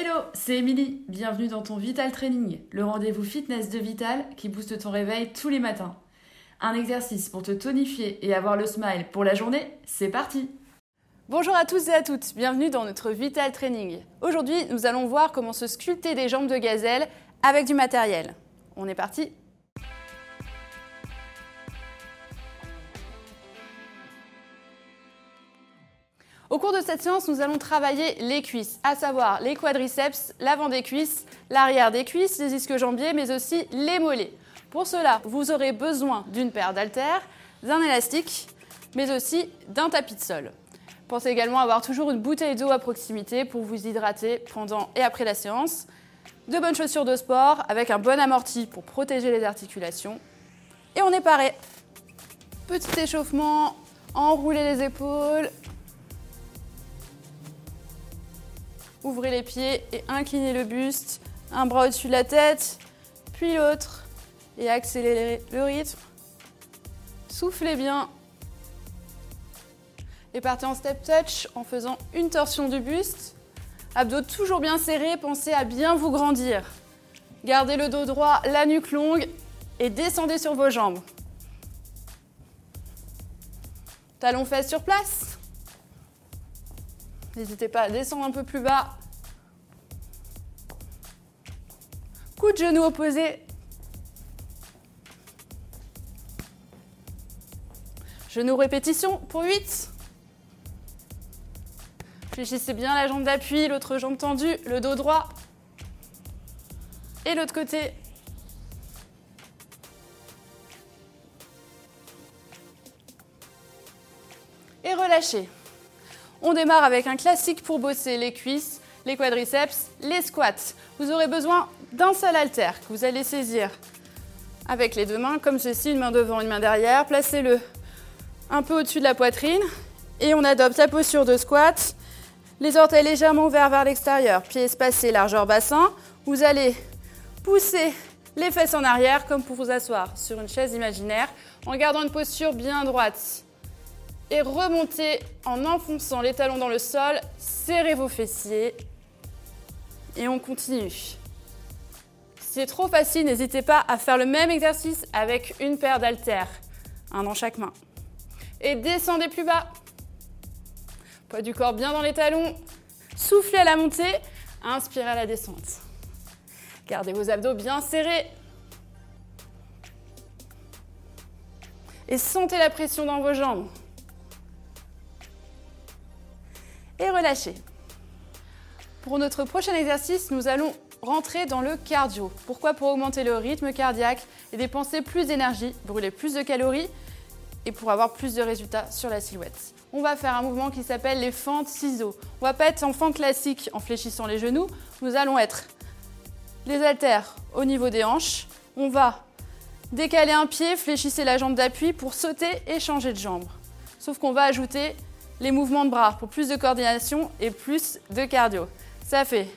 Hello, c'est Émilie. Bienvenue dans ton Vital Training, le rendez-vous fitness de Vital qui booste ton réveil tous les matins. Un exercice pour te tonifier et avoir le smile pour la journée, c'est parti Bonjour à tous et à toutes, bienvenue dans notre Vital Training. Aujourd'hui, nous allons voir comment se sculpter des jambes de gazelle avec du matériel. On est parti Au cours de cette séance, nous allons travailler les cuisses, à savoir les quadriceps, l'avant des cuisses, l'arrière des cuisses, les ischio-jambiers, mais aussi les mollets. Pour cela, vous aurez besoin d'une paire d'haltères, d'un élastique, mais aussi d'un tapis de sol. Pensez également avoir toujours une bouteille d'eau à proximité pour vous hydrater pendant et après la séance. De bonnes chaussures de sport avec un bon amorti pour protéger les articulations. Et on est paré. Petit échauffement, enrouler les épaules, Ouvrez les pieds et inclinez le buste. Un bras au-dessus de la tête, puis l'autre. Et accélérez le rythme. Soufflez bien. Et partez en step touch en faisant une torsion du buste. Abdos toujours bien serrés, pensez à bien vous grandir. Gardez le dos droit, la nuque longue et descendez sur vos jambes. Talons fesses sur place. N'hésitez pas à descendre un peu plus bas. Coup de genou opposé. Genou répétition pour 8. Fléchissez bien la jambe d'appui, l'autre jambe tendue, le dos droit. Et l'autre côté. Et relâchez. On démarre avec un classique pour bosser les cuisses, les quadriceps, les squats. Vous aurez besoin d'un seul haltère que vous allez saisir avec les deux mains, comme ceci, une main devant, une main derrière. Placez-le un peu au-dessus de la poitrine et on adopte la posture de squat. Les orteils légèrement ouverts vers l'extérieur, pieds espacés, largeur bassin. Vous allez pousser les fesses en arrière comme pour vous asseoir sur une chaise imaginaire en gardant une posture bien droite et remontez en enfonçant les talons dans le sol, serrez vos fessiers et on continue. Si c'est trop facile, n'hésitez pas à faire le même exercice avec une paire d'haltères, un dans chaque main. Et descendez plus bas. Poids du corps bien dans les talons. Soufflez à la montée, inspirez à la descente. Gardez vos abdos bien serrés. Et sentez la pression dans vos jambes. Et relâchez. Pour notre prochain exercice, nous allons rentrer dans le cardio. Pourquoi? Pour augmenter le rythme cardiaque et dépenser plus d'énergie, brûler plus de calories et pour avoir plus de résultats sur la silhouette. On va faire un mouvement qui s'appelle les fentes ciseaux. On va pas être en fente classique en fléchissant les genoux, nous allons être les haltères au niveau des hanches. On va décaler un pied, fléchissez la jambe d'appui pour sauter et changer de jambe. Sauf qu'on va ajouter les mouvements de bras pour plus de coordination et plus de cardio. Ça fait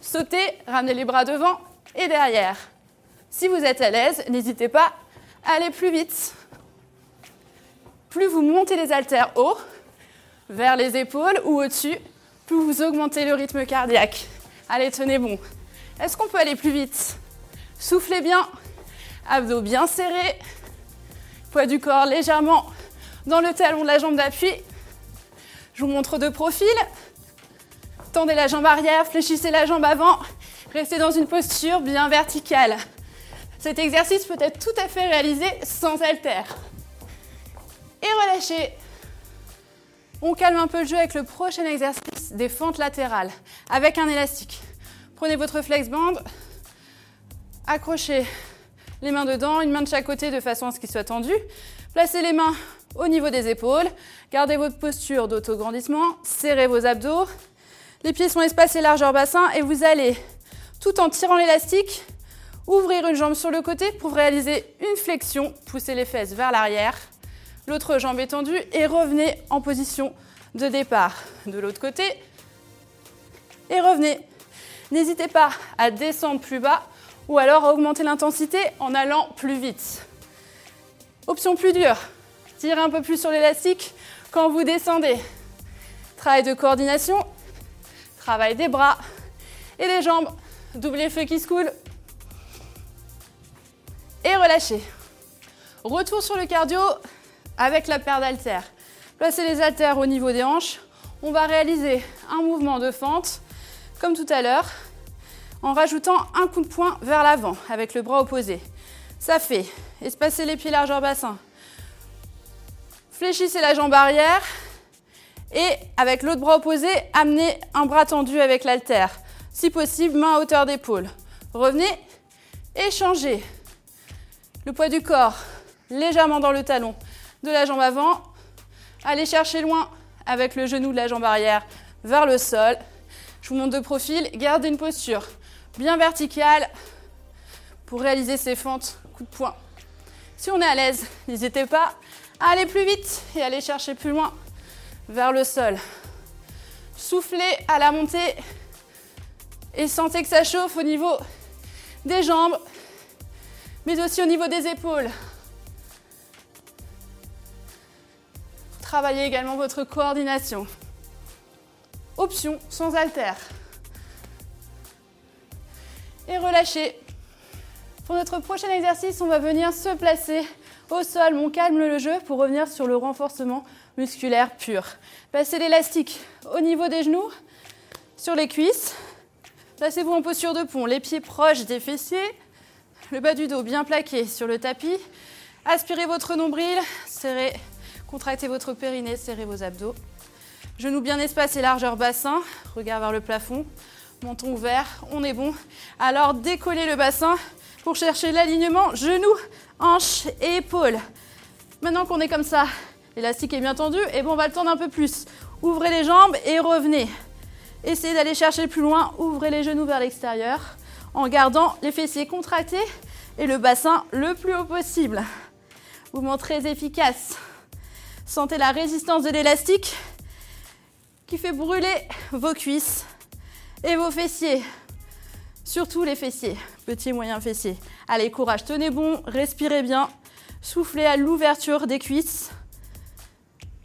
sauter, ramener les bras devant et derrière. Si vous êtes à l'aise, n'hésitez pas à aller plus vite. Plus vous montez les haltères haut, vers les épaules ou au-dessus, plus vous augmentez le rythme cardiaque. Allez, tenez bon. Est-ce qu'on peut aller plus vite? Soufflez bien, abdos bien serrés, poids du corps légèrement dans le talon de la jambe d'appui je vous montre de profil. Tendez la jambe arrière, fléchissez la jambe avant. Restez dans une posture bien verticale. Cet exercice peut être tout à fait réalisé sans haltère. Et relâchez. On calme un peu le jeu avec le prochain exercice des fentes latérales avec un élastique. Prenez votre flex band, accrochez les mains dedans, une main de chaque côté de façon à ce qu'il soit tendu. Placez les mains au niveau des épaules. Gardez votre posture d'autograndissement. Serrez vos abdos. Les pieds sont espacés largeur bassin et vous allez, tout en tirant l'élastique, ouvrir une jambe sur le côté pour réaliser une flexion. Poussez les fesses vers l'arrière. L'autre jambe est tendue et revenez en position de départ. De l'autre côté. Et revenez. N'hésitez pas à descendre plus bas ou alors à augmenter l'intensité en allant plus vite. Option plus dure, tirez un peu plus sur l'élastique quand vous descendez. Travail de coordination, travail des bras Et les jambes, double effet qui se coule. Et relâchez. Retour sur le cardio avec la paire d'haltères. Placez les haltères au niveau des hanches. On va réaliser un mouvement de fente, comme tout à l'heure, en rajoutant un coup de poing vers l'avant avec le bras opposé. Ça fait espacer les pieds largeur bassin. Fléchissez la jambe arrière et avec l'autre bras opposé, amenez un bras tendu avec l'haltère. Si possible, main à hauteur d'épaule. Revenez et changez. Le poids du corps légèrement dans le talon de la jambe avant. Allez chercher loin avec le genou de la jambe arrière vers le sol. Je vous montre de profil. Gardez une posture bien verticale pour réaliser ces fentes coup de poing. Si on est à l'aise, n'hésitez pas à aller plus vite et aller chercher plus loin vers le sol. Soufflez à la montée et sentez que ça chauffe au niveau des jambes, mais aussi au niveau des épaules. Travaillez également votre coordination. Option sans haltère. Et relâchez. Pour notre prochain exercice, on va venir se placer au sol. On calme le jeu pour revenir sur le renforcement musculaire pur. Passez l'élastique au niveau des genoux, sur les cuisses. Placez-vous en posture de pont, les pieds proches des fessiers, le bas du dos bien plaqué sur le tapis. Aspirez votre nombril, serrez, contractez votre périnée, serrez vos abdos. Genoux bien espacés, largeur bassin, regard vers le plafond, menton ouvert, on est bon. Alors décollez le bassin pour chercher l'alignement genoux, hanches et épaules. Maintenant qu'on est comme ça, l'élastique est bien tendu, et bon, on va le tendre un peu plus. Ouvrez les jambes et revenez. Essayez d'aller chercher plus loin, ouvrez les genoux vers l'extérieur en gardant les fessiers contractés et le bassin le plus haut possible. Mouvement très efficace. Sentez la résistance de l'élastique qui fait brûler vos cuisses et vos fessiers. Surtout les fessiers, petits et moyens fessiers. Allez, courage, tenez bon, respirez bien, soufflez à l'ouverture des cuisses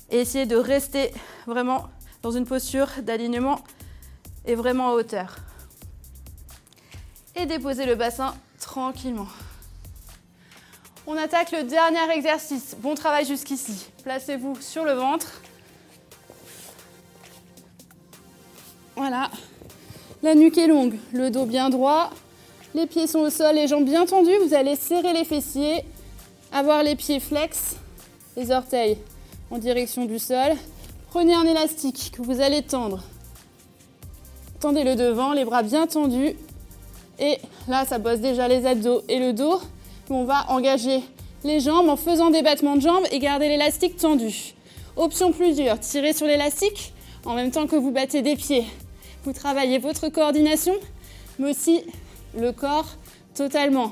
et essayez de rester vraiment dans une posture d'alignement et vraiment en hauteur. Et déposez le bassin tranquillement. On attaque le dernier exercice. Bon travail jusqu'ici. Placez-vous sur le ventre. Voilà. La nuque est longue, le dos bien droit, les pieds sont au sol, les jambes bien tendues. Vous allez serrer les fessiers, avoir les pieds flex, les orteils en direction du sol. Prenez un élastique que vous allez tendre. Tendez le devant, les bras bien tendus. Et là, ça bosse déjà les abdos et le dos. On va engager les jambes en faisant des battements de jambes et garder l'élastique tendu. Option plus dure, tirez sur l'élastique en même temps que vous battez des pieds. Vous travaillez votre coordination, mais aussi le corps totalement.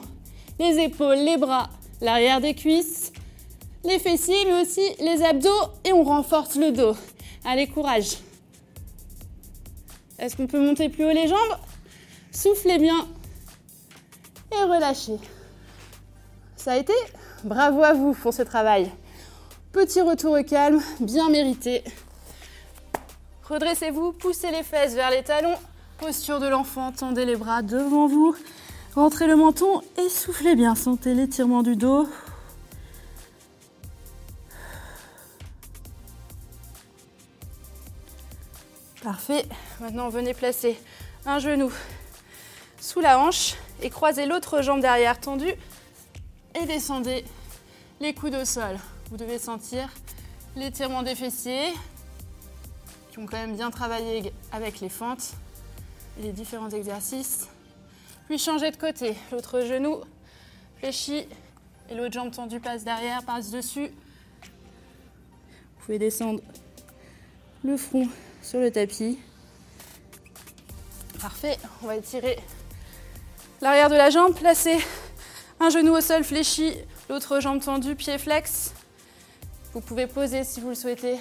Les épaules, les bras, l'arrière des cuisses, les fessiers, mais aussi les abdos et on renforce le dos. Allez, courage. Est-ce qu'on peut monter plus haut les jambes? Soufflez bien et relâchez. Ça a été? Bravo à vous pour ce travail. Petit retour au calme, bien mérité. Redressez-vous, poussez les fesses vers les talons. Posture de l'enfant, tendez les bras devant vous. Rentrez le menton et soufflez bien. Sentez l'étirement du dos. Parfait. Maintenant, venez placer un genou sous la hanche et croisez l'autre jambe derrière tendue et descendez les coudes au sol. Vous devez sentir l'étirement des fessiers, qui ont quand même bien travaillé avec les fentes les différents exercices. Puis changer de côté. L'autre genou fléchit et l'autre jambe tendue passe derrière, passe dessus. Vous pouvez descendre le front sur le tapis. Parfait. On va étirer l'arrière de la jambe, placer un genou au sol fléchi, l'autre jambe tendue, pied flex. Vous pouvez poser si vous le souhaitez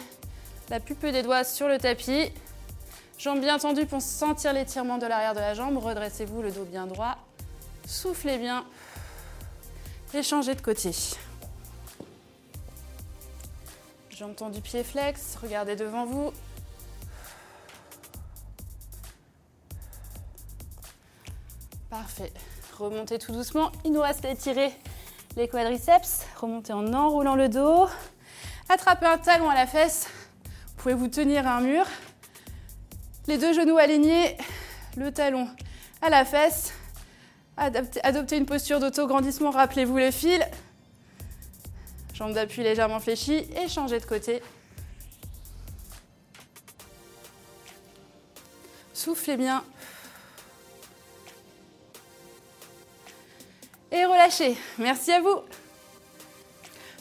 la pupe des doigts sur le tapis. Jambes bien tendues pour sentir l'étirement de l'arrière de la jambe. Redressez-vous, le dos bien droit. Soufflez bien et changez de côté. Jambes tendues, pied flex. Regardez devant vous. Parfait. Remontez tout doucement. Il nous reste à étirer les quadriceps. Remontez en enroulant le dos. Attrapez un talon à la fesse. Vous pouvez vous tenir à un mur. Les deux genoux alignés, le talon à la fesse. Adoptez une posture d'auto-grandissement. Rappelez-vous le fil. Jambes d'appui légèrement fléchies et changez de côté. Soufflez bien. Et relâchez. Merci à vous.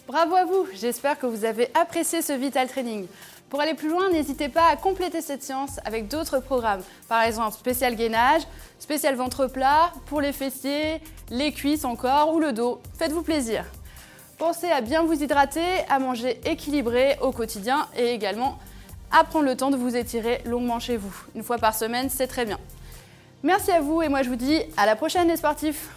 Bravo à vous. J'espère que vous avez apprécié ce Vital Training. Pour aller plus loin, n'hésitez pas à compléter cette séance avec d'autres programmes. Par exemple, spécial gainage, spécial ventre plat, pour les fessiers, les cuisses encore ou le dos. Faites-vous plaisir. Pensez à bien vous hydrater, à manger équilibré au quotidien et également à prendre le temps de vous étirer longuement chez vous. Une fois par semaine, c'est très bien. Merci à vous et moi je vous dis à la prochaine les sportifs